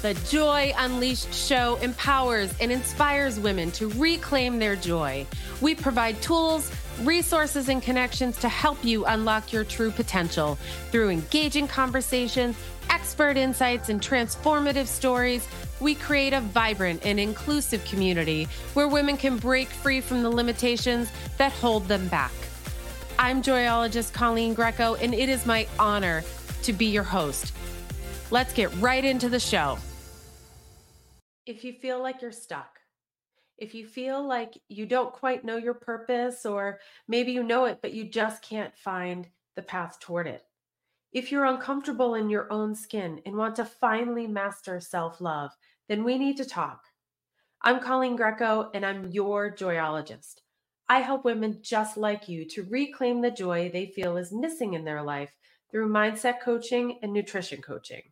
The Joy Unleashed show empowers and inspires women to reclaim their joy. We provide tools, resources, and connections to help you unlock your true potential through engaging conversations, expert insights, and transformative stories. We create a vibrant and inclusive community where women can break free from the limitations that hold them back. I'm joyologist Colleen Greco, and it is my honor to be your host. Let's get right into the show. If you feel like you're stuck, if you feel like you don't quite know your purpose, or maybe you know it, but you just can't find the path toward it, if you're uncomfortable in your own skin and want to finally master self love, then we need to talk. I'm Colleen Greco, and I'm your joyologist. I help women just like you to reclaim the joy they feel is missing in their life through mindset coaching and nutrition coaching.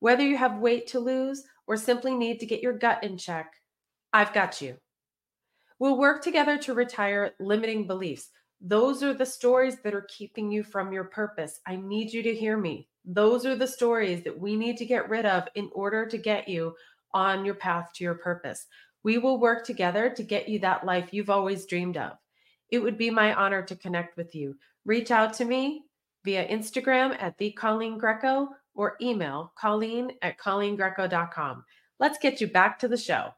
Whether you have weight to lose or simply need to get your gut in check, I've got you. We'll work together to retire limiting beliefs. Those are the stories that are keeping you from your purpose. I need you to hear me. Those are the stories that we need to get rid of in order to get you on your path to your purpose. We will work together to get you that life you've always dreamed of. It would be my honor to connect with you. Reach out to me via Instagram at the Colleen Greco or email Colleen at ColleenGreco.com. Let's get you back to the show.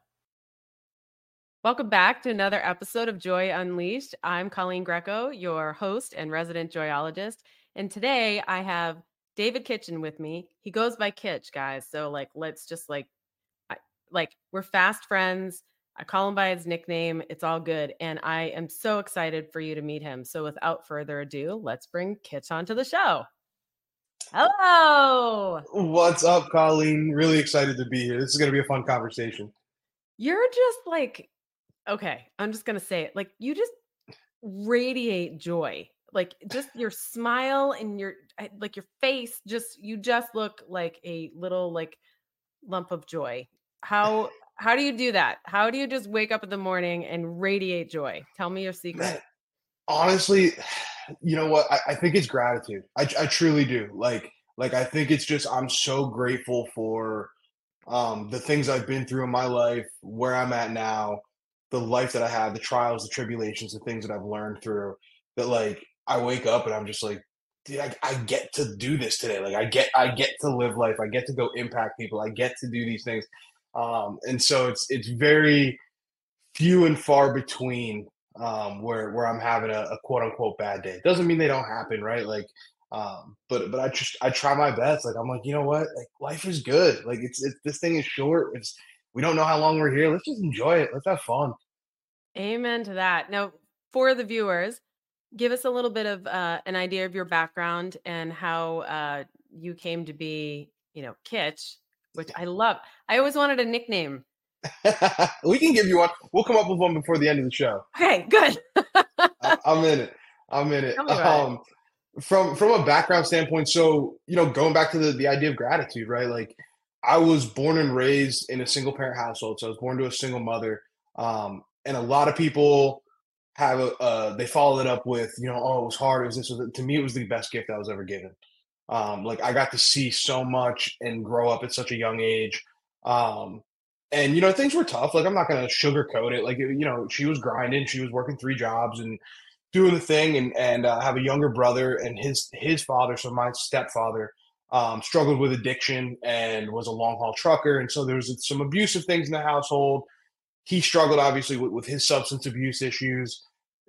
Welcome back to another episode of Joy Unleashed. I'm Colleen Greco, your host and resident joyologist. And today I have David Kitchen with me. He goes by Kitch, guys. So like let's just like I, like we're fast friends. I call him by his nickname. It's all good. And I am so excited for you to meet him. So without further ado, let's bring Kitch onto the show. Hello. What's up, Colleen? Really excited to be here. This is going to be a fun conversation. You're just like, okay, I'm just going to say it. Like, you just radiate joy. Like, just your smile and your, like, your face, just, you just look like a little, like, lump of joy. How, how do you do that? How do you just wake up in the morning and radiate joy? Tell me your secret. Honestly, you know what? I, I think it's gratitude. I, I truly do. Like, like I think it's just I'm so grateful for um, the things I've been through in my life, where I'm at now, the life that I have, the trials, the tribulations, the things that I've learned through. That like I wake up and I'm just like, dude, I, I get to do this today. Like I get I get to live life. I get to go impact people. I get to do these things. Um, and so it's it's very few and far between um, where where I'm having a, a, quote unquote bad day. Doesn't mean they don't happen, right? Like, um, but but I just I try my best. Like I'm like, you know what? Like life is good. Like it's, it's this thing is short. It's we don't know how long we're here. Let's just enjoy it. Let's have fun. Amen to that. Now, for the viewers, give us a little bit of uh, an idea of your background and how uh, you came to be, you know, Kitch, which I love. I always wanted a nickname we can give you one. We'll come up with one before the end of the show. Okay, good. I, am in it. I'm in it. Um, from from a background standpoint, so you know, going back to the the idea of gratitude, right? Like, I was born and raised in a single parent household, so I was born to a single mother. Um, and a lot of people have a uh, they follow it up with, you know, oh, it was hard. It was this. Was to me, it was the best gift I was ever given. Um, like I got to see so much and grow up at such a young age. Um, and you know things were tough like i'm not gonna sugarcoat it like you know she was grinding she was working three jobs and doing the thing and and uh, have a younger brother and his his father so my stepfather um, struggled with addiction and was a long haul trucker and so there was some abusive things in the household. He struggled obviously with, with his substance abuse issues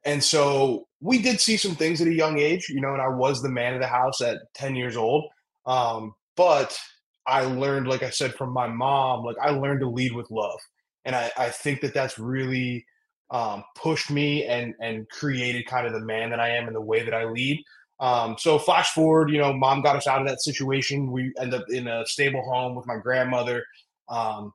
and so we did see some things at a young age you know and i was the man of the house at 10 years old um, but I learned, like I said, from my mom, like I learned to lead with love. And I, I think that that's really um, pushed me and, and created kind of the man that I am and the way that I lead. Um, so flash forward, you know, mom got us out of that situation. We end up in a stable home with my grandmother. Um,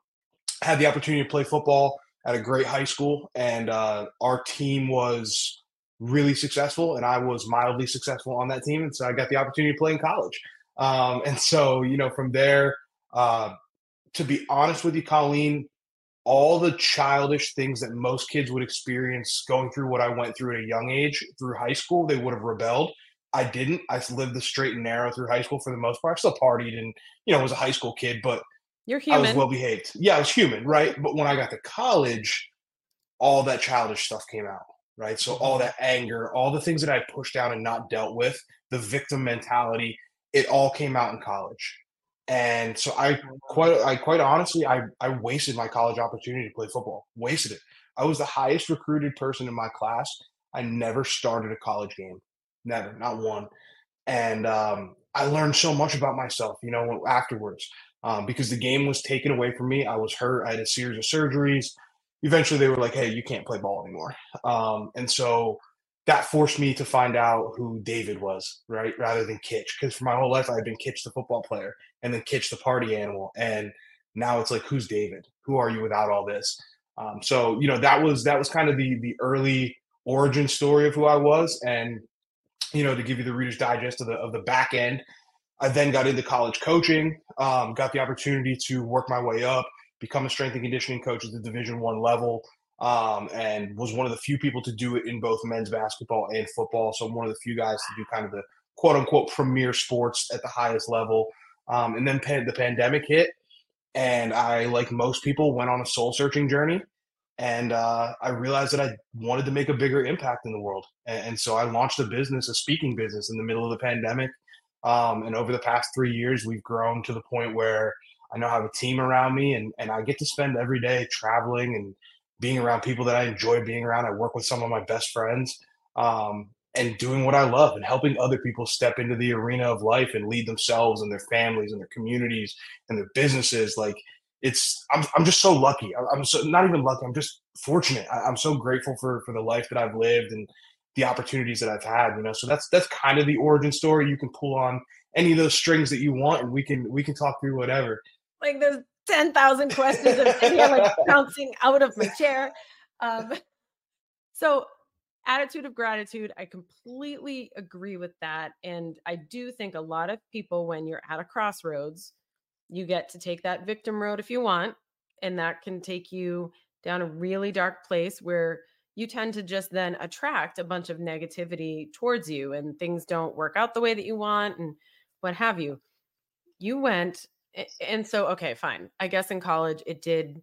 had the opportunity to play football at a great high school, and uh, our team was really successful, and I was mildly successful on that team, and so I got the opportunity to play in college. Um, and so, you know, from there, uh, to be honest with you, Colleen, all the childish things that most kids would experience going through what I went through at a young age through high school, they would have rebelled. I didn't. I lived the straight and narrow through high school for the most part. I still partied and, you know, was a high school kid, but You're human. I was well behaved. Yeah, I was human, right? But when I got to college, all that childish stuff came out, right? So all mm-hmm. that anger, all the things that I pushed down and not dealt with, the victim mentality, it all came out in college. And so I quite I quite honestly I I wasted my college opportunity to play football. Wasted it. I was the highest recruited person in my class. I never started a college game. Never, not one. And um, I learned so much about myself, you know, afterwards. Um, because the game was taken away from me. I was hurt. I had a series of surgeries. Eventually, they were like, "Hey, you can't play ball anymore." Um, and so that forced me to find out who David was, right, rather than Kitch. Because for my whole life, I had been Kitch the football player, and then Kitch the party animal, and now it's like, who's David? Who are you without all this? Um, so you know that was that was kind of the the early origin story of who I was, and you know to give you the Reader's Digest of the of the back end. I then got into college coaching, um, got the opportunity to work my way up, become a strength and conditioning coach at the Division One level, um, and was one of the few people to do it in both men's basketball and football. So one of the few guys to do kind of the quote unquote premier sports at the highest level. Um, and then pan- the pandemic hit, and I, like most people, went on a soul searching journey. And uh, I realized that I wanted to make a bigger impact in the world. And, and, so I launched a business, a speaking business, in the middle of the pandemic. Um, and over the past three years, we've grown to the point where I now have a team around me, and, and I get to spend every day traveling and being around people that I enjoy being around. I work with some of my best friends. Um, and doing what I love and helping other people step into the arena of life and lead themselves and their families and their communities and their businesses. Like it's, I'm, I'm just so lucky. I'm so not even lucky. I'm just fortunate. I'm so grateful for, for the life that I've lived and the opportunities that I've had, you know? So that's, that's kind of the origin story. You can pull on any of those strings that you want and we can, we can talk through whatever. Like there's 10,000 questions of like bouncing out of my chair. Um, so attitude of gratitude i completely agree with that and i do think a lot of people when you're at a crossroads you get to take that victim road if you want and that can take you down a really dark place where you tend to just then attract a bunch of negativity towards you and things don't work out the way that you want and what have you you went and so okay fine i guess in college it did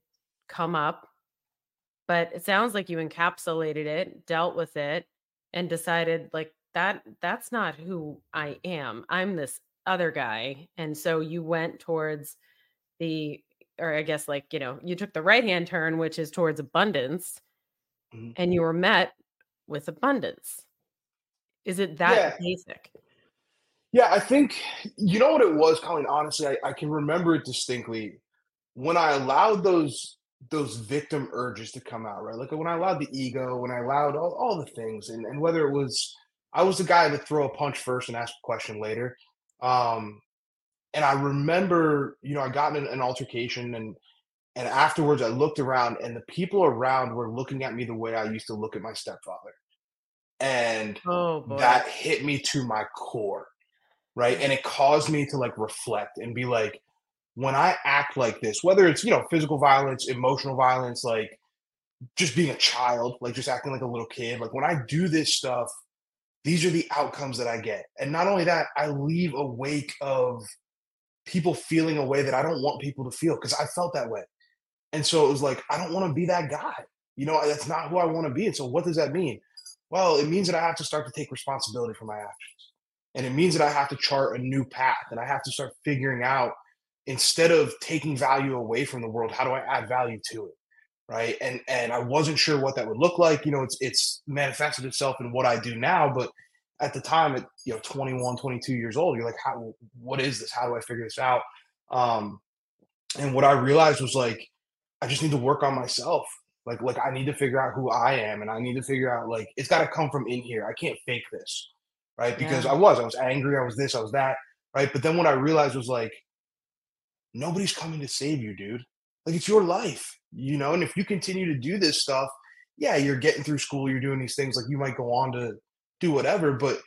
come up but it sounds like you encapsulated it, dealt with it, and decided like that that's not who I am. I'm this other guy. And so you went towards the or I guess like, you know, you took the right-hand turn which is towards abundance mm-hmm. and you were met with abundance. Is it that yeah. basic? Yeah, I think you know what it was, Colleen. Honestly, I, I can remember it distinctly when I allowed those those victim urges to come out, right? Like when I allowed the ego, when I allowed all, all the things, and, and whether it was I was the guy that throw a punch first and ask a question later. Um, and I remember, you know, I got in an altercation and and afterwards I looked around and the people around were looking at me the way I used to look at my stepfather. And oh, that hit me to my core. Right. And it caused me to like reflect and be like, when I act like this, whether it's, you know, physical violence, emotional violence, like just being a child, like just acting like a little kid, like when I do this stuff, these are the outcomes that I get. And not only that, I leave a wake of people feeling a way that I don't want people to feel because I felt that way. And so it was like, I don't want to be that guy. You know, that's not who I want to be. And so what does that mean? Well, it means that I have to start to take responsibility for my actions. And it means that I have to chart a new path and I have to start figuring out instead of taking value away from the world, how do I add value to it? Right. And and I wasn't sure what that would look like. You know, it's it's manifested itself in what I do now, but at the time at you know 21 22 years old you're like how what is this how do i figure this out um and what i realized was like i just need to work on myself like like i need to figure out who i am and i need to figure out like it's got to come from in here i can't fake this right because yeah. i was i was angry i was this i was that right but then what i realized was like nobody's coming to save you, dude. Like it's your life, you know. And if you continue to do this stuff, yeah, you're getting through school, you're doing these things. Like you might go on to do whatever, but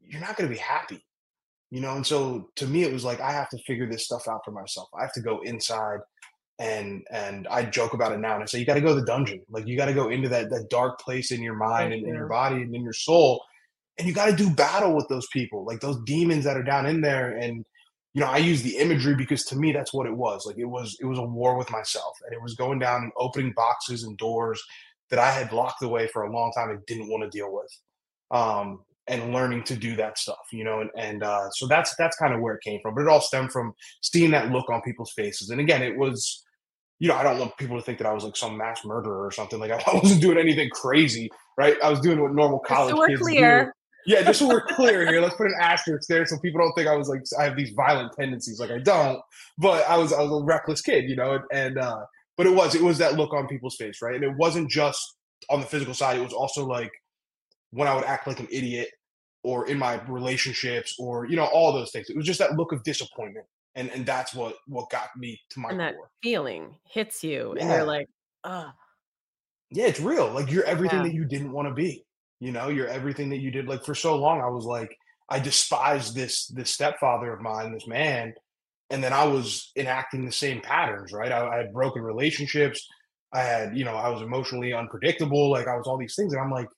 you're not going to be happy, you know. And so to me, it was like I have to figure this stuff out for myself. I have to go inside and and I joke about it now and I say you got to go to the dungeon like you got to go into that that dark place in your mind and in your body and in your soul and you got to do battle with those people like those demons that are down in there and you know, I use the imagery because to me that's what it was. Like it was it was a war with myself, and it was going down and opening boxes and doors that I had locked away for a long time and didn't want to deal with, um, and learning to do that stuff. You know, and and uh, so that's that's kind of where it came from. But it all stemmed from seeing that look on people's faces. And again, it was, you know, I don't want people to think that I was like some mass murderer or something. Like I wasn't doing anything crazy, right? I was doing what normal college so kids clear. do yeah, just so we're clear here, let's put an asterisk there so people don't think I was like I have these violent tendencies. Like I don't, but I was I was a reckless kid, you know, and, uh but it was it was that look on people's face, right? And it wasn't just on the physical side, it was also like when I would act like an idiot or in my relationships or you know, all those things. It was just that look of disappointment. And and that's what what got me to my and core. that feeling hits you yeah. and you're like, oh. Yeah, it's real. Like you're everything yeah. that you didn't want to be. You know, you're everything that you did. Like for so long, I was like, I despised this this stepfather of mine, this man, and then I was enacting the same patterns. Right, I, I had broken relationships. I had, you know, I was emotionally unpredictable. Like I was all these things, and I'm like,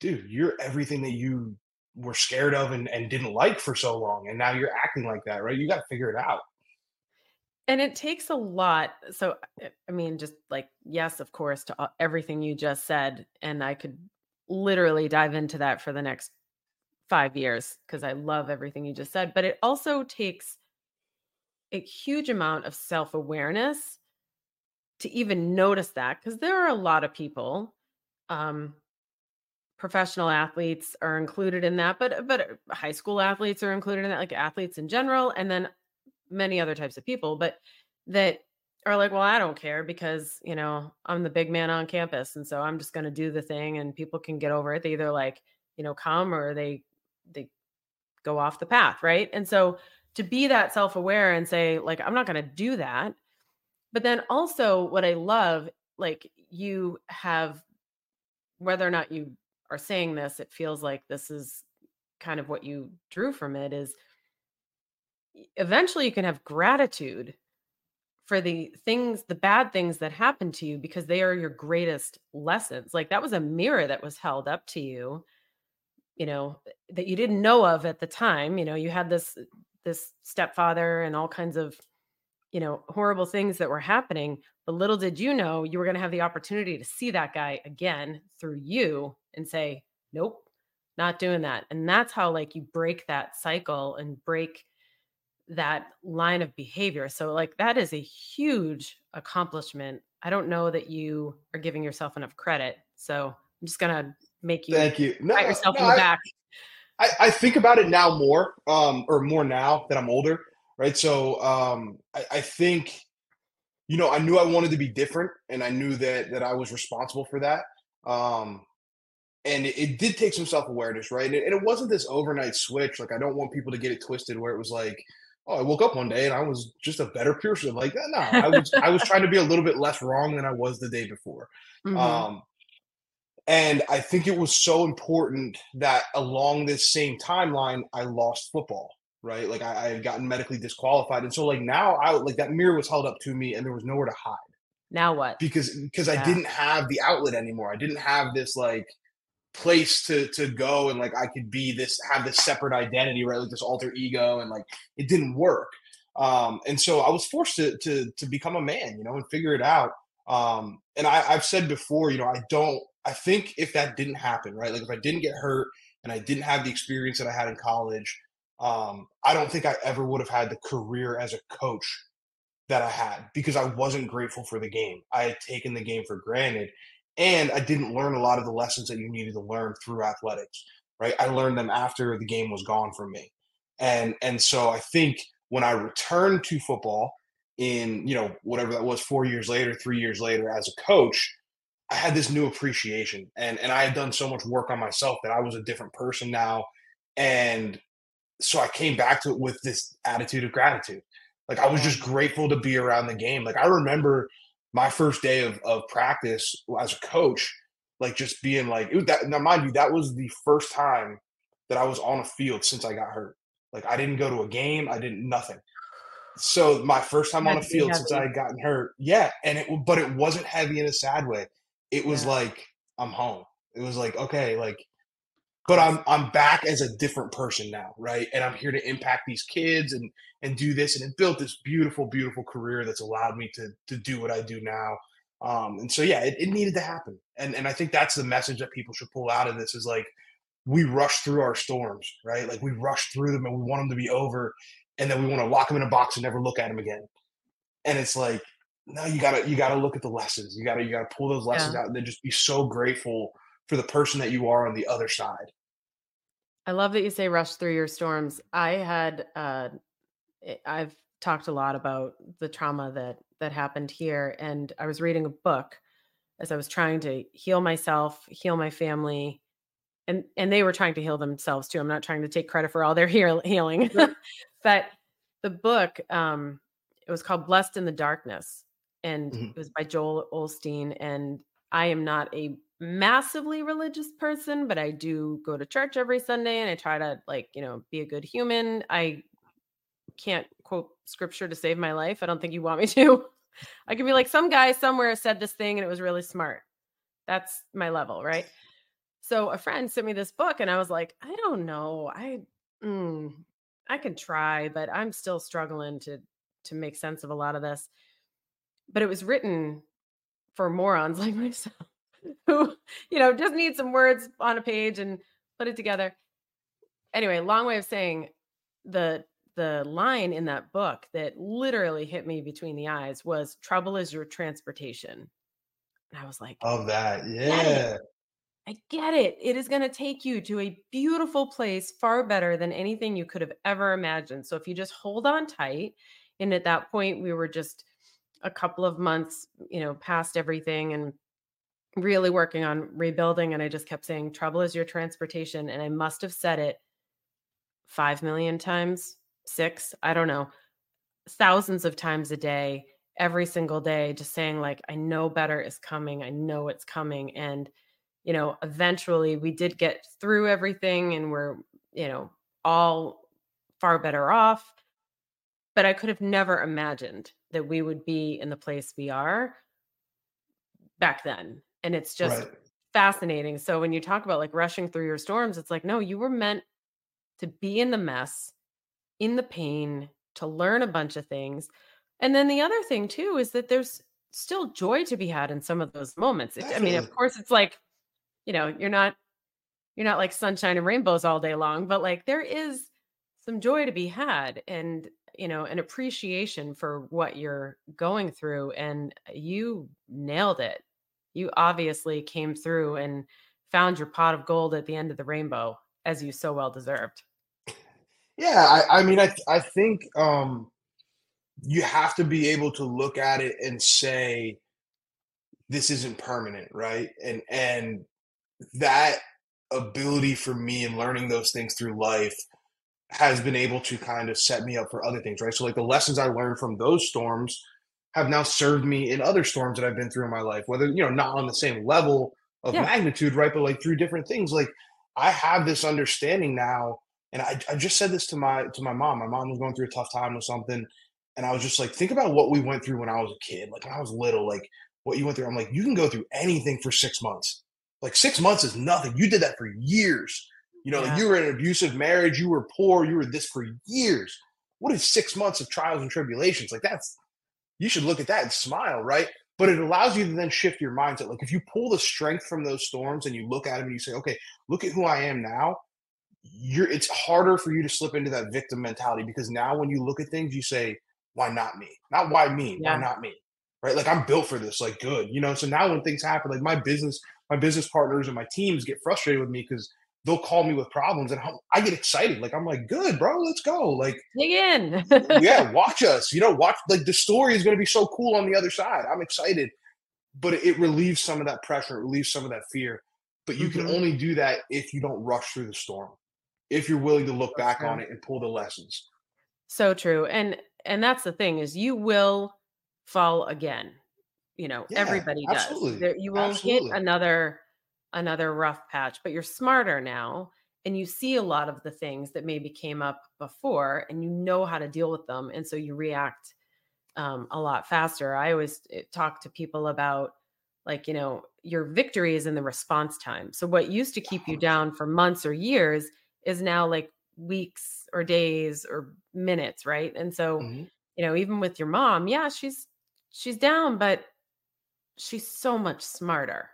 dude, you're everything that you were scared of and, and didn't like for so long, and now you're acting like that. Right, you got to figure it out. And it takes a lot. So, I mean, just like, yes, of course, to everything you just said. And I could literally dive into that for the next five years because I love everything you just said. But it also takes a huge amount of self awareness to even notice that because there are a lot of people um professional athletes are included in that but but high school athletes are included in that like athletes in general and then many other types of people but that are like, well, I don't care because, you know, I'm the big man on campus. And so I'm just going to do the thing and people can get over it. They either like, you know, come or they, they go off the path. Right. And so to be that self aware and say, like, I'm not going to do that. But then also what I love, like, you have, whether or not you are saying this, it feels like this is kind of what you drew from it is eventually you can have gratitude for the things, the bad things that happen to you because they are your greatest lessons. Like that was a mirror that was held up to you, you know, that you didn't know of at the time. You know, you had this this stepfather and all kinds of, you know, horrible things that were happening. But little did you know you were going to have the opportunity to see that guy again through you and say, nope, not doing that. And that's how like you break that cycle and break that line of behavior. So, like, that is a huge accomplishment. I don't know that you are giving yourself enough credit. So, I'm just going to make you thank you no, pat yourself no, in the I, back. I, I, think about it now more, um, or more now that I'm older, right? So, um, I, I think, you know, I knew I wanted to be different, and I knew that that I was responsible for that. Um, and it, it, did take some self awareness, right? And it, and it, wasn't this overnight switch. Like I don't want people to get it twisted, where it was like, oh, I woke up one day and I was just a better person. Like, no, I was I was trying to be a little bit less wrong than I was the day before. Mm-hmm. Um, and I think it was so important that along this same timeline, I lost football. Right, like I, I had gotten medically disqualified, and so like now, I like that mirror was held up to me, and there was nowhere to hide. Now what? Because because yeah. I didn't have the outlet anymore. I didn't have this like place to to go and like I could be this have this separate identity, right? Like this alter ego, and like it didn't work. Um, and so I was forced to to to become a man, you know, and figure it out. Um, and I, I've said before, you know, I don't. I think if that didn't happen, right? Like if I didn't get hurt and I didn't have the experience that I had in college, um, I don't think I ever would have had the career as a coach that I had because I wasn't grateful for the game. I had taken the game for granted and I didn't learn a lot of the lessons that you needed to learn through athletics. Right, I learned them after the game was gone from me, and and so I think when I returned to football in you know whatever that was four years later, three years later as a coach, I had this new appreciation, and and I had done so much work on myself that I was a different person now, and so I came back to it with this attitude of gratitude. Like I was just grateful to be around the game. Like I remember my first day of, of practice as a coach, like just being like was, that. Now, mind you, that was the first time that I was on a field since I got hurt. Like I didn't go to a game, I didn't nothing. So my first time on a field since I had gotten hurt, yeah, and it but it wasn't heavy in a sad way. It was yeah. like I'm home. It was like okay, like but I'm I'm back as a different person now, right? And I'm here to impact these kids and and do this and it built this beautiful, beautiful career that's allowed me to to do what I do now. Um, and so yeah, it, it needed to happen. And and I think that's the message that people should pull out of this is like we rush through our storms, right? Like we rush through them and we want them to be over, and then we want to lock them in a box and never look at them again. And it's like, no, you gotta you gotta look at the lessons. You gotta you gotta pull those lessons yeah. out and then just be so grateful for the person that you are on the other side. I love that you say rush through your storms. I had uh eh, I've talked a lot about the trauma that that happened here and I was reading a book as I was trying to heal myself, heal my family, and and they were trying to heal themselves too. I'm not trying to take credit for all their heal, healing, but the book um, it was called Blessed in the Darkness, and mm-hmm. it was by Joel Osteen. And I am not a massively religious person, but I do go to church every Sunday, and I try to like you know be a good human. I can't quote scripture to save my life. I don't think you want me to. I could be like some guy somewhere said this thing and it was really smart. That's my level, right? So a friend sent me this book, and I was like, I don't know. I mm, I can try, but I'm still struggling to to make sense of a lot of this. But it was written for morons like myself who, you know, just need some words on a page and put it together. Anyway, long way of saying the the line in that book that literally hit me between the eyes was trouble is your transportation. And I was like, of that. Yeah. I get it. It is going to take you to a beautiful place far better than anything you could have ever imagined. So if you just hold on tight, and at that point we were just a couple of months, you know, past everything and really working on rebuilding and I just kept saying trouble is your transportation and I must have said it 5 million times, 6, I don't know, thousands of times a day, every single day just saying like I know better is coming. I know it's coming and you know, eventually we did get through everything and we're, you know, all far better off. But I could have never imagined that we would be in the place we are back then. And it's just right. fascinating. So when you talk about like rushing through your storms, it's like, no, you were meant to be in the mess, in the pain, to learn a bunch of things. And then the other thing too is that there's still joy to be had in some of those moments. It, I mean, of course, it's like you know, you're not you're not like sunshine and rainbows all day long, but like there is some joy to be had and you know an appreciation for what you're going through and you nailed it you obviously came through and found your pot of gold at the end of the rainbow as you so well deserved yeah i, I mean I, I think um you have to be able to look at it and say this isn't permanent right and and that ability for me and learning those things through life has been able to kind of set me up for other things, right? So, like the lessons I learned from those storms have now served me in other storms that I've been through in my life, whether, you know, not on the same level of yeah. magnitude, right? But like through different things. Like I have this understanding now. And I, I just said this to my to my mom. My mom was going through a tough time with something. And I was just like, think about what we went through when I was a kid. Like when I was little, like what you went through. I'm like, you can go through anything for six months like six months is nothing. You did that for years. You know, yeah. like you were in an abusive marriage, you were poor, you were this for years. What is six months of trials and tribulations? Like that's you should look at that and smile, right? But it allows you to then shift your mindset. Like if you pull the strength from those storms and you look at them and you say, okay, look at who I am now, you're it's harder for you to slip into that victim mentality because now when you look at things, you say, why not me? Not why me, yeah. why not me? Right? Like I'm built for this, like good, you know. So now when things happen, like my business my business partners and my teams get frustrated with me because they'll call me with problems and I get excited. Like I'm like, good, bro, let's go. Like dig in. yeah, watch us. You know, watch like the story is going to be so cool on the other side. I'm excited, but it relieves some of that pressure. It relieves some of that fear. But you mm-hmm. can only do that if you don't rush through the storm. If you're willing to look back on it and pull the lessons. So true. And and that's the thing is you will fall again you know yeah, everybody does there, you will absolutely. hit another another rough patch but you're smarter now and you see a lot of the things that maybe came up before and you know how to deal with them and so you react um, a lot faster. I always eh, talk to people about like you know your victory is in the response time. So what used to keep you down for months or years is now like weeks or days or minutes right? And so mm-hmm. you know even with your mom yeah she's she's down but she's so much smarter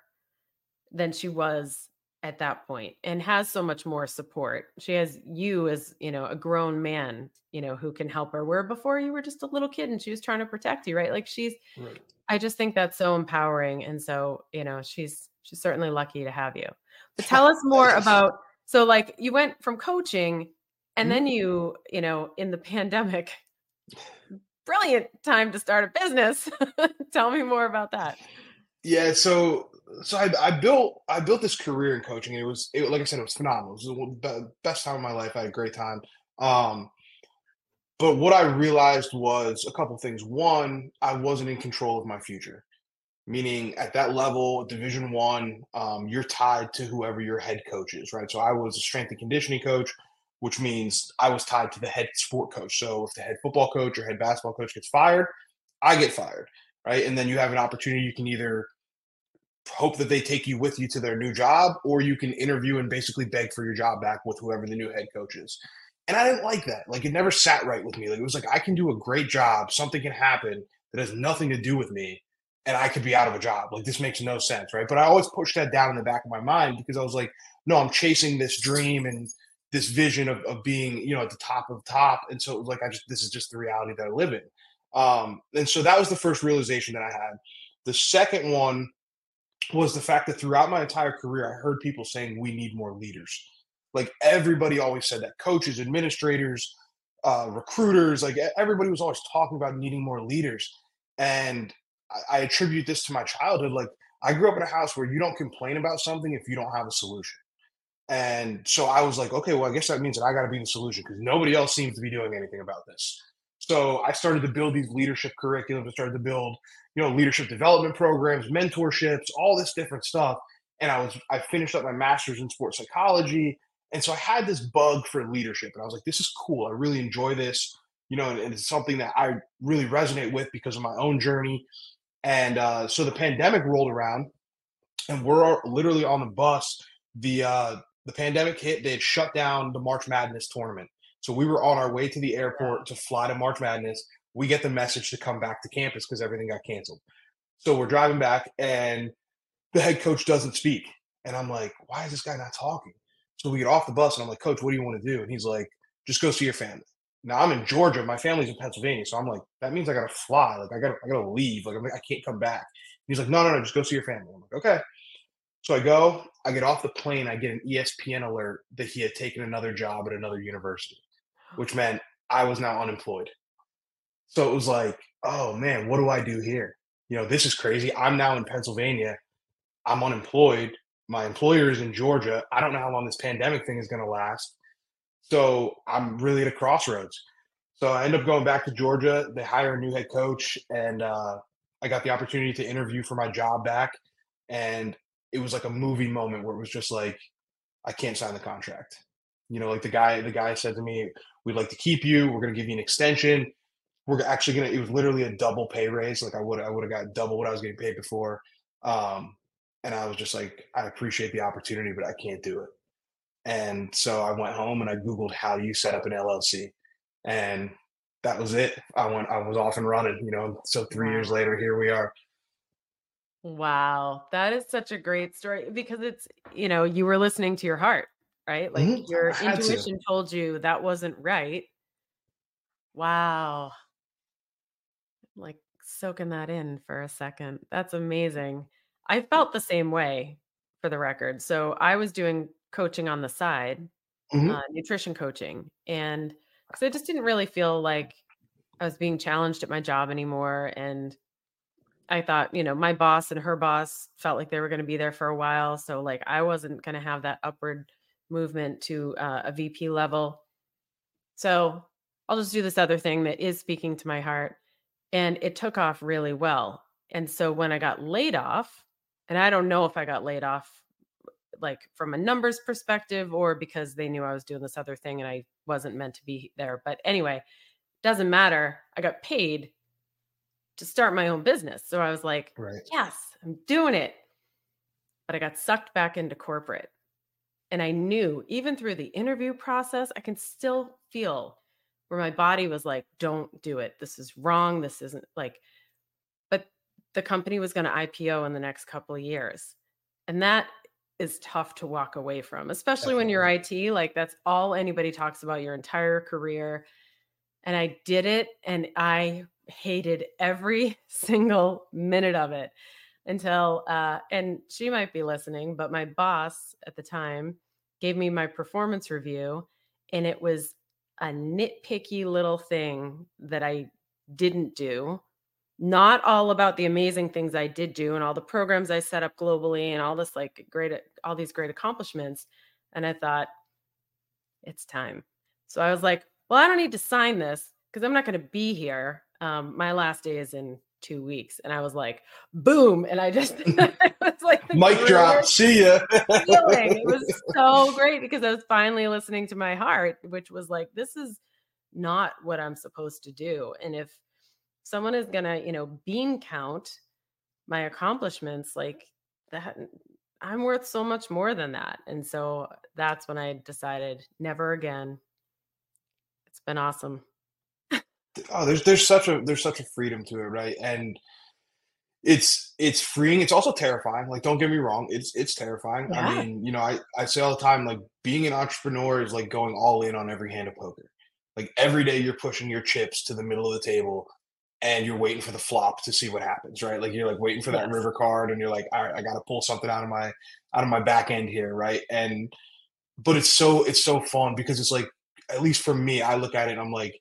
than she was at that point and has so much more support. She has you as, you know, a grown man, you know, who can help her where before you were just a little kid and she was trying to protect you, right? Like she's right. I just think that's so empowering and so, you know, she's she's certainly lucky to have you. But tell us more about so like you went from coaching and mm-hmm. then you, you know, in the pandemic brilliant time to start a business. tell me more about that. Yeah, so so I, I, built I built this career in coaching. It was it, like I said, it was phenomenal. It was the best time of my life. I had a great time. Um, but what I realized was a couple things. One, I wasn't in control of my future. Meaning, at that level, Division One, um, you're tied to whoever your head coach is, right? So I was a strength and conditioning coach, which means I was tied to the head sport coach. So if the head football coach or head basketball coach gets fired, I get fired, right? And then you have an opportunity. You can either hope that they take you with you to their new job, or you can interview and basically beg for your job back with whoever the new head coach is. And I didn't like that. Like it never sat right with me. Like it was like I can do a great job, something can happen that has nothing to do with me, and I could be out of a job. Like this makes no sense, right? But I always pushed that down in the back of my mind because I was like, no, I'm chasing this dream and this vision of, of being, you know, at the top of top. And so it was like I just this is just the reality that I live in. Um, and so that was the first realization that I had. The second one was the fact that throughout my entire career, I heard people saying we need more leaders. Like everybody always said that coaches, administrators, uh, recruiters, like everybody was always talking about needing more leaders. And I, I attribute this to my childhood. Like I grew up in a house where you don't complain about something if you don't have a solution. And so I was like, okay, well, I guess that means that I got to be the solution because nobody else seems to be doing anything about this. So I started to build these leadership curriculums. I started to build you know, leadership development programs, mentorships, all this different stuff. And I was I finished up my master's in sports psychology. And so I had this bug for leadership. And I was like, this is cool. I really enjoy this, you know, and, and it's something that I really resonate with because of my own journey. And uh, so the pandemic rolled around and we're literally on the bus. The uh, the pandemic hit, they had shut down the March Madness tournament. So we were on our way to the airport to fly to March Madness we get the message to come back to campus because everything got canceled. So we're driving back and the head coach doesn't speak. And I'm like, why is this guy not talking? So we get off the bus and I'm like, Coach, what do you want to do? And he's like, just go see your family. Now I'm in Georgia. My family's in Pennsylvania. So I'm like, that means I gotta fly. Like I gotta I gotta leave. Like I'm like, I can't come back. He's like, no, no, no, just go see your family. I'm like, okay. So I go, I get off the plane, I get an ESPN alert that he had taken another job at another university, which meant I was now unemployed. So it was like, oh man, what do I do here? You know, this is crazy. I'm now in Pennsylvania. I'm unemployed. My employer is in Georgia. I don't know how long this pandemic thing is going to last. So I'm really at a crossroads. So I end up going back to Georgia. They hire a new head coach, and uh, I got the opportunity to interview for my job back. And it was like a movie moment where it was just like, I can't sign the contract. You know, like the guy, the guy said to me, "We'd like to keep you. We're going to give you an extension we're actually gonna it was literally a double pay raise like i would i would have got double what i was getting paid before um and i was just like i appreciate the opportunity but i can't do it. And so i went home and i googled how do you set up an llc and that was it. I went i was off and running you know so three years later here we are. Wow that is such a great story because it's you know you were listening to your heart right? Like mm-hmm. your intuition to. told you that wasn't right. Wow like soaking that in for a second. That's amazing. I felt the same way for the record. So I was doing coaching on the side, mm-hmm. uh, nutrition coaching, and so I just didn't really feel like I was being challenged at my job anymore. And I thought, you know, my boss and her boss felt like they were going to be there for a while. So like I wasn't going to have that upward movement to uh, a VP level. So I'll just do this other thing that is speaking to my heart and it took off really well. And so when I got laid off, and I don't know if I got laid off like from a numbers perspective or because they knew I was doing this other thing and I wasn't meant to be there. But anyway, doesn't matter. I got paid to start my own business. So I was like, right. yes, I'm doing it. But I got sucked back into corporate. And I knew even through the interview process, I can still feel where my body was like, don't do it. This is wrong. This isn't like, but the company was going to IPO in the next couple of years. And that is tough to walk away from, especially Definitely. when you're IT. Like, that's all anybody talks about your entire career. And I did it and I hated every single minute of it until uh and she might be listening but my boss at the time gave me my performance review and it was a nitpicky little thing that I didn't do not all about the amazing things I did do and all the programs I set up globally and all this like great all these great accomplishments and I thought it's time. So I was like, well, I don't need to sign this because I'm not going to be here um, my last day is in two weeks. And I was like, boom. And I just, like, mic drop. See ya. feeling. It was so great because I was finally listening to my heart, which was like, this is not what I'm supposed to do. And if someone is to, you know, bean count my accomplishments, like that, I'm worth so much more than that. And so that's when I decided never again. It's been awesome oh, there's there's such a there's such a freedom to it, right? And it's it's freeing. It's also terrifying. Like, don't get me wrong, it's it's terrifying. Yeah. I mean, you know, I I say all the time, like being an entrepreneur is like going all in on every hand of poker. Like every day you're pushing your chips to the middle of the table and you're waiting for the flop to see what happens, right? Like you're like waiting for that yes. river card and you're like, all right, I gotta pull something out of my out of my back end here, right? And but it's so it's so fun because it's like, at least for me, I look at it and I'm like,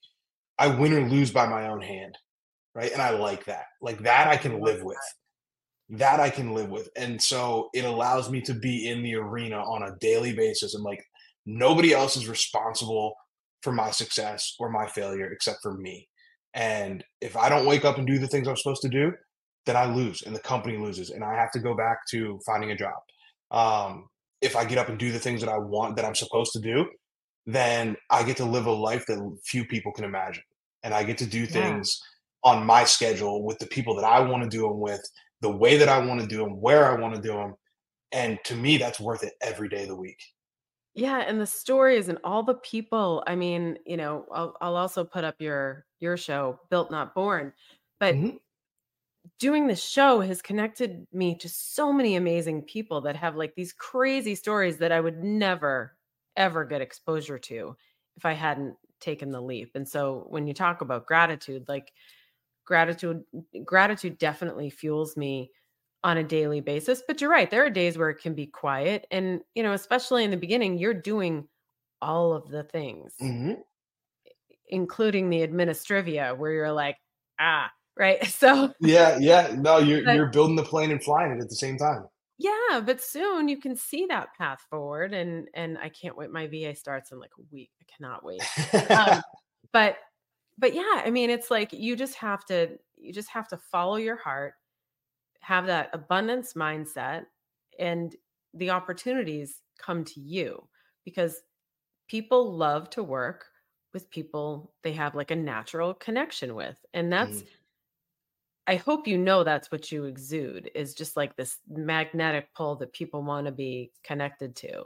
I win or lose by my own hand, right? And I like that. Like that I can live with. That I can live with. And so it allows me to be in the arena on a daily basis and like nobody else is responsible for my success or my failure except for me. And if I don't wake up and do the things I'm supposed to do, then I lose and the company loses and I have to go back to finding a job. Um, if I get up and do the things that I want that I'm supposed to do, then I get to live a life that few people can imagine. And I get to do things yeah. On my schedule with the people that I want to do them with, the way that I want to do them, where I want to do them. And to me, that's worth it every day of the week. Yeah, and the stories and all the people. I mean, you know, I'll, I'll also put up your your show, Built Not Born, but mm-hmm. doing the show has connected me to so many amazing people that have like these crazy stories that I would never ever get exposure to if I hadn't taken the leap. And so when you talk about gratitude, like gratitude gratitude definitely fuels me on a daily basis, but you're right, there are days where it can be quiet and you know, especially in the beginning, you're doing all of the things. Mm-hmm. Including the administrivia where you're like, ah, right? So Yeah, yeah. No, you're but, you're building the plane and flying it at the same time. Yeah, but soon you can see that path forward, and and I can't wait. My VA starts in like a week. I cannot wait. um, but but yeah, I mean, it's like you just have to you just have to follow your heart, have that abundance mindset, and the opportunities come to you because people love to work with people they have like a natural connection with, and that's. Mm I hope you know that's what you exude is just like this magnetic pull that people want to be connected to.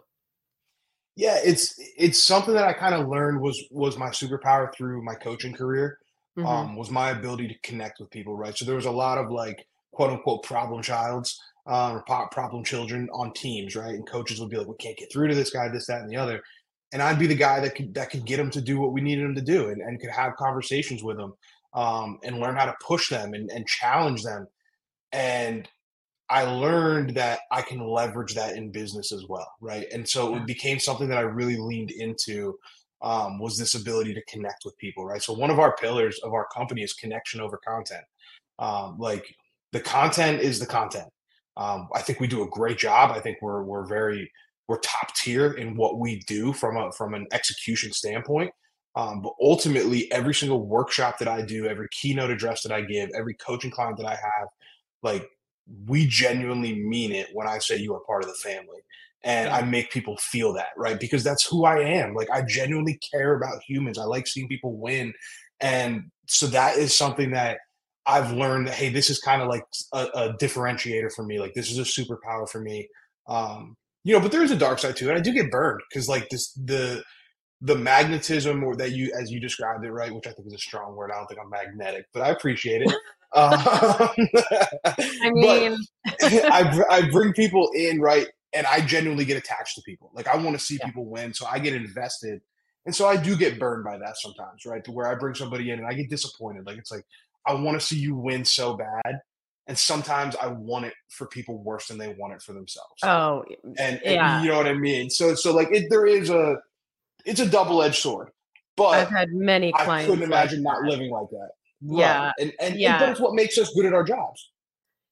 Yeah, it's it's something that I kind of learned was was my superpower through my coaching career. Mm-hmm. Um, was my ability to connect with people, right? So there was a lot of like quote unquote problem childs um, or problem children on teams, right? And coaches would be like, "We can't get through to this guy, this, that, and the other," and I'd be the guy that could that could get them to do what we needed them to do, and, and could have conversations with them um, and learn how to push them and, and challenge them. And I learned that I can leverage that in business as well, right? And so it became something that I really leaned into um, was this ability to connect with people, right? So one of our pillars of our company is connection over content. Um, like the content is the content. Um, I think we do a great job. I think we're we're very we're top tier in what we do from a from an execution standpoint. Um, but ultimately, every single workshop that I do, every keynote address that I give, every coaching client that I have, like we genuinely mean it when I say you are part of the family. And I make people feel that, right? Because that's who I am. Like I genuinely care about humans. I like seeing people win. And so that is something that I've learned that hey, this is kind of like a, a, differentiator for me. Like this is a superpower for me. Um, you know, but there is a dark side too, and I do get burned because like this the the magnetism or that you as you described it right, which I think is a strong word. I don't think I'm magnetic, but I appreciate it. um, I mean, I I bring people in right, and I genuinely get attached to people. Like I want to see yeah. people win, so I get invested. And so I do get burned by that sometimes, right? To where I bring somebody in and I get disappointed. Like it's like, I want to see you win so bad. And sometimes I want it for people worse than they want it for themselves. Oh, and, yeah. you know what I mean. So, so like it, there is a, it's a double edged sword. But I've had many clients. I couldn't imagine like not living like that. Yeah, right. and and, yeah. and but it's what makes us good at our jobs.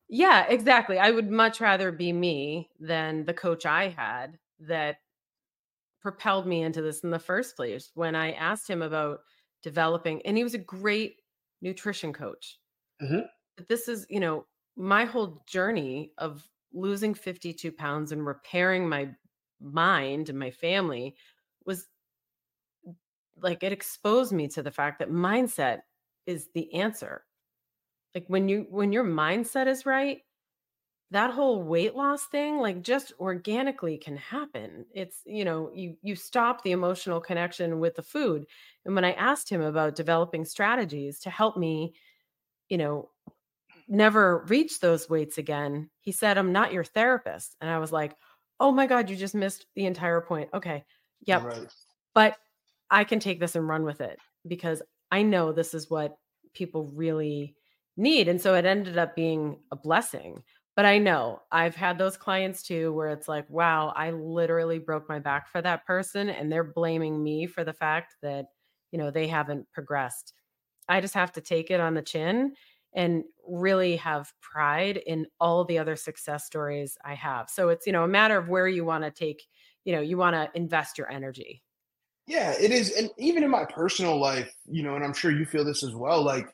Yeah, exactly. I would much rather be me than the coach I had that propelled me into this in the first place. When I asked him about developing, and he was a great nutrition coach. Mm-hmm. But this is, you know, my whole journey of losing 52 pounds and repairing my mind and my family was like it exposed me to the fact that mindset is the answer. Like when you when your mindset is right, that whole weight loss thing like just organically can happen. It's you know you you stop the emotional connection with the food. And when i asked him about developing strategies to help me you know never reach those weights again he said i'm not your therapist. And i was like oh my god you just missed the entire point. Okay. Yep. Right. but i can take this and run with it because i know this is what people really need and so it ended up being a blessing but I know I've had those clients too where it's like, wow, I literally broke my back for that person and they're blaming me for the fact that, you know, they haven't progressed. I just have to take it on the chin and really have pride in all the other success stories I have. So it's, you know, a matter of where you want to take, you know, you want to invest your energy. Yeah, it is. And even in my personal life, you know, and I'm sure you feel this as well, like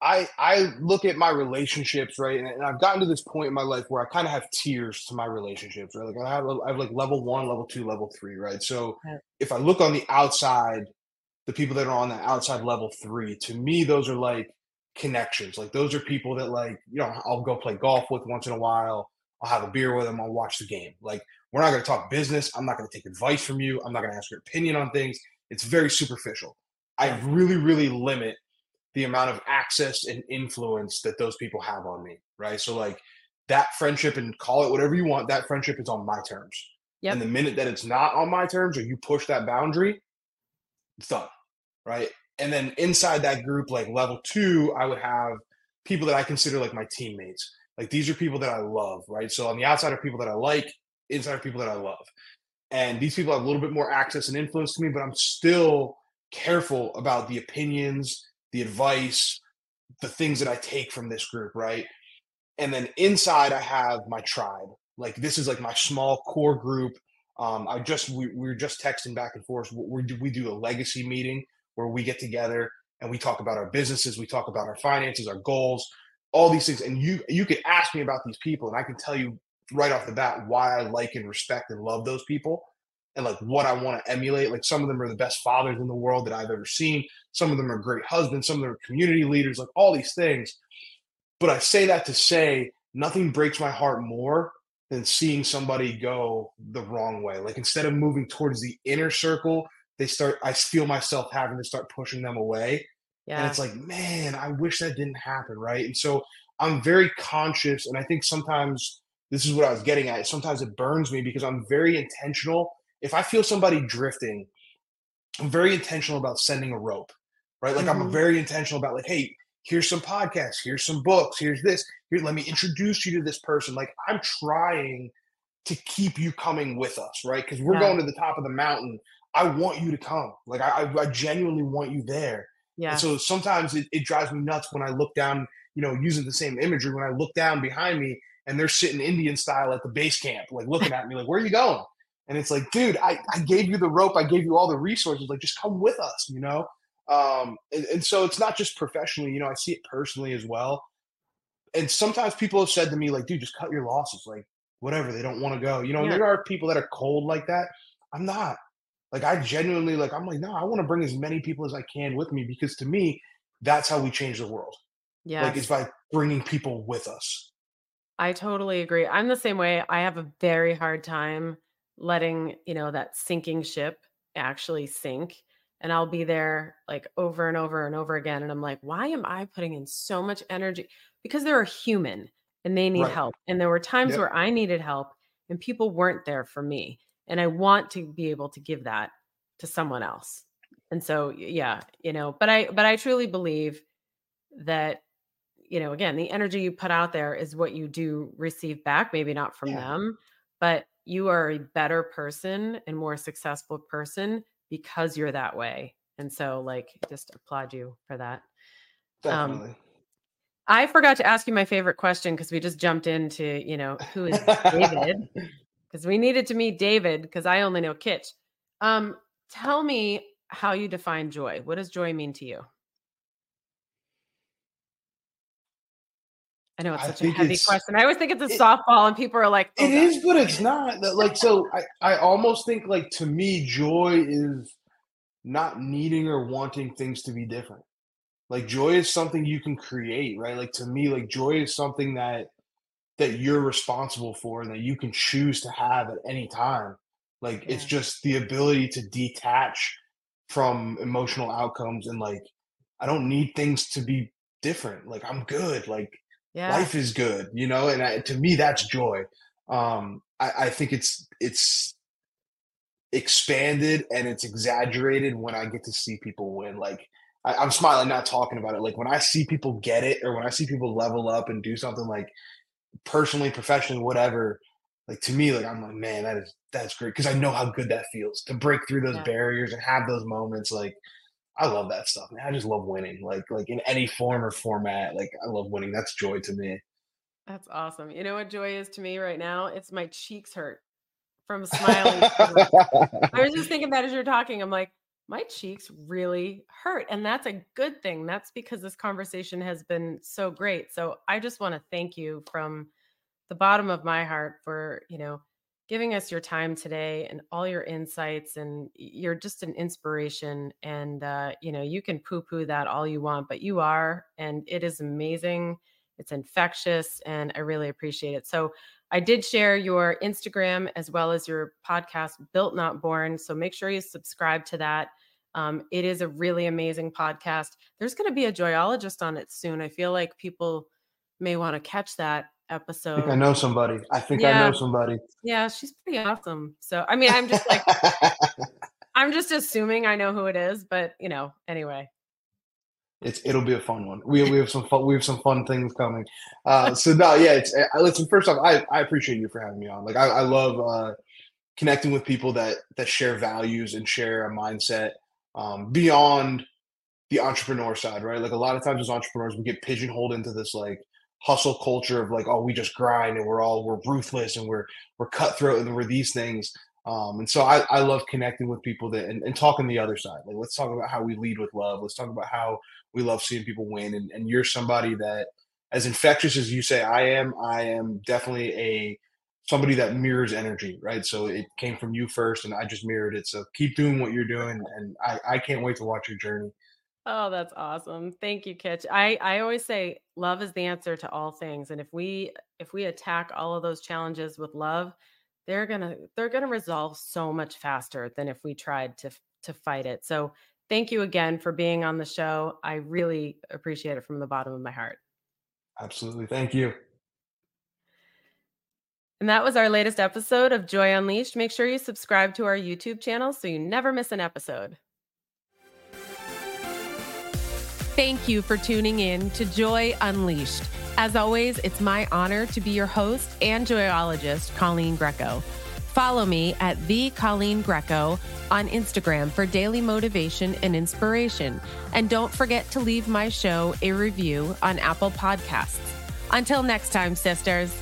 I I look at my relationships right, and, and, I've gotten to this point in my life where I kind of have tiers to my relationships, right? Like I have I have like level one, level two, level three, right? So if I look on the outside, the people that are on the outside level three, to me, those are like connections. Like those are people that like you know I'll go play golf with once in a while. I'll have a beer with them. I'll watch the game. Like we're not going to talk business. I'm not going to take advice from you. I'm not going to ask your opinion on things. It's very superficial. I really, really limit the amount of access and influence that those people have on me, right? So like that friendship and call it whatever you want, that friendship is on my terms. Yep. And the minute that it's not on my terms or you push that boundary, it's done. Right. And then inside that group, like level two, I would have people that I consider like my teammates. Like these are people that I love, right? So on the outside are people that I like, inside are people that I love. And these people have a little bit more access and influence to me, but I'm still careful about the opinions the advice, the things that I take from this group, right? And then inside, I have my tribe. Like this is like my small core group. Um, I just we, we were just texting back and forth. We we do a legacy meeting where we get together and we talk about our businesses, we talk about our finances, our goals, all these things. And you you could ask me about these people, and I can tell you right off the bat why I like and respect and love those people and like what I want to emulate. Like some of them are the best fathers in the world that I've ever seen. Some of them are great husbands. Some of them are community leaders, like all these things. But I say that to say nothing breaks my heart more than seeing somebody go the wrong way. Like instead of moving towards the inner circle, they start, I feel myself having to start pushing them away. Yeah. And it's like, man, I wish that didn't happen. Right. And so I'm very conscious. And I think sometimes this is what I was getting at. Sometimes it burns me because I'm very intentional if I feel somebody drifting, I'm very intentional about sending a rope, right? Like mm-hmm. I'm very intentional about like, hey, here's some podcasts, here's some books, here's this. Here, let me introduce you to this person. Like I'm trying to keep you coming with us, right? Because we're yeah. going to the top of the mountain. I want you to come. Like I, I genuinely want you there. Yeah. And so sometimes it, it drives me nuts when I look down, you know, using the same imagery, when I look down behind me and they're sitting Indian style at the base camp, like looking at me like, where are you going? And it's like, dude, I, I gave you the rope, I gave you all the resources. Like, just come with us, you know? Um, and, and so it's not just professionally, you know, I see it personally as well. And sometimes people have said to me, like, dude, just cut your losses, like, whatever, they don't want to go. You know, yeah. there are people that are cold like that. I'm not. Like, I genuinely, like, I'm like, no, I want to bring as many people as I can with me because to me, that's how we change the world. Yeah. Like it's by bringing people with us. I totally agree. I'm the same way. I have a very hard time letting, you know, that sinking ship actually sink. And I'll be there like over and over and over again. And I'm like, why am I putting in so much energy? Because they're a human and they need right. help. And there were times yep. where I needed help and people weren't there for me. And I want to be able to give that to someone else. And so, yeah, you know, but I, but I truly believe that you know, again, the energy you put out there is what you do receive back, maybe not from yeah. them, but you are a better person and more successful person because you're that way. And so, like, just applaud you for that. Um, Definitely. Um, I forgot to ask you my favorite question because we just jumped into, you know, who is David? Because we needed to meet David because I only know Kitch. Um, tell me how you define joy. What does joy mean to you? I know it's such a heavy question. I always think it's a it, softball, and people are like, oh, "It God. is, but it's not." Like, so I, I almost think like to me, joy is not needing or wanting things to be different. Like, joy is something you can create, right? Like to me, like joy is something that that you're responsible for and that you can choose to have at any time. Like, yeah. it's just the ability to detach from emotional outcomes and like, I don't need things to be different. Like, I'm good. Like yeah. life is good, you know, and I, to me, that's joy. Um, I, I think it's, it's expanded and it's exaggerated when I get to see people win. Like I, am smiling, not talking about it. Like when I see people get it or when I see people level up and do something like personally, professionally, whatever, like to me, like I'm like, man, that is that's great because I know how good that feels to break through those yeah. barriers and have those moments. Like I love that stuff, man. I just love winning. Like like in any form or format. Like I love winning. That's joy to me. That's awesome. You know what joy is to me right now? It's my cheeks hurt from smiling. I was just thinking that as you're talking, I'm like, my cheeks really hurt. And that's a good thing. That's because this conversation has been so great. So I just want to thank you from the bottom of my heart for, you know, giving us your time today and all your insights and you're just an inspiration and uh, you know you can poo-poo that all you want but you are and it is amazing. It's infectious and i really appreciate it. So i did share your instagram as well as your podcast built not born so make sure you subscribe to that. Um, it is a really amazing podcast. There's going to be a joyologist on it soon. I feel like people may want to catch that episode. I think I know somebody. I think yeah. I know somebody. Yeah, she's pretty awesome. So I mean, I'm just like I'm just assuming I know who it is, but you know, anyway. It's it'll be a fun one. We we have some fun we have some fun things coming. Uh, so no, yeah. It's uh, listen. First off, I I appreciate you for having me on. Like I, I love uh, connecting with people that that share values and share a mindset um, beyond the entrepreneur side, right? Like a lot of times as entrepreneurs, we get pigeonholed into this like hustle culture of like, oh, we just grind and we're all we're ruthless and we're we're cutthroat and we're these things. Um, and so I, I love connecting with people that and, and talking the other side. Like let's talk about how we lead with love. Let's talk about how we love seeing people win. And, and you're somebody that as infectious as you say I am, I am definitely a somebody that mirrors energy, right? So it came from you first and I just mirrored it. So keep doing what you're doing and I, I can't wait to watch your journey. Oh, that's awesome. Thank you, Kitch. I, I always say love is the answer to all things. And if we if we attack all of those challenges with love, they're gonna they're gonna resolve so much faster than if we tried to to fight it. So thank you again for being on the show. I really appreciate it from the bottom of my heart. Absolutely. Thank you. And that was our latest episode of Joy Unleashed. Make sure you subscribe to our YouTube channel so you never miss an episode. Thank you for tuning in to Joy Unleashed. As always, it's my honor to be your host and joyologist, Colleen Greco. Follow me at the Colleen Greco on Instagram for daily motivation and inspiration. And don't forget to leave my show a review on Apple Podcasts. Until next time, sisters.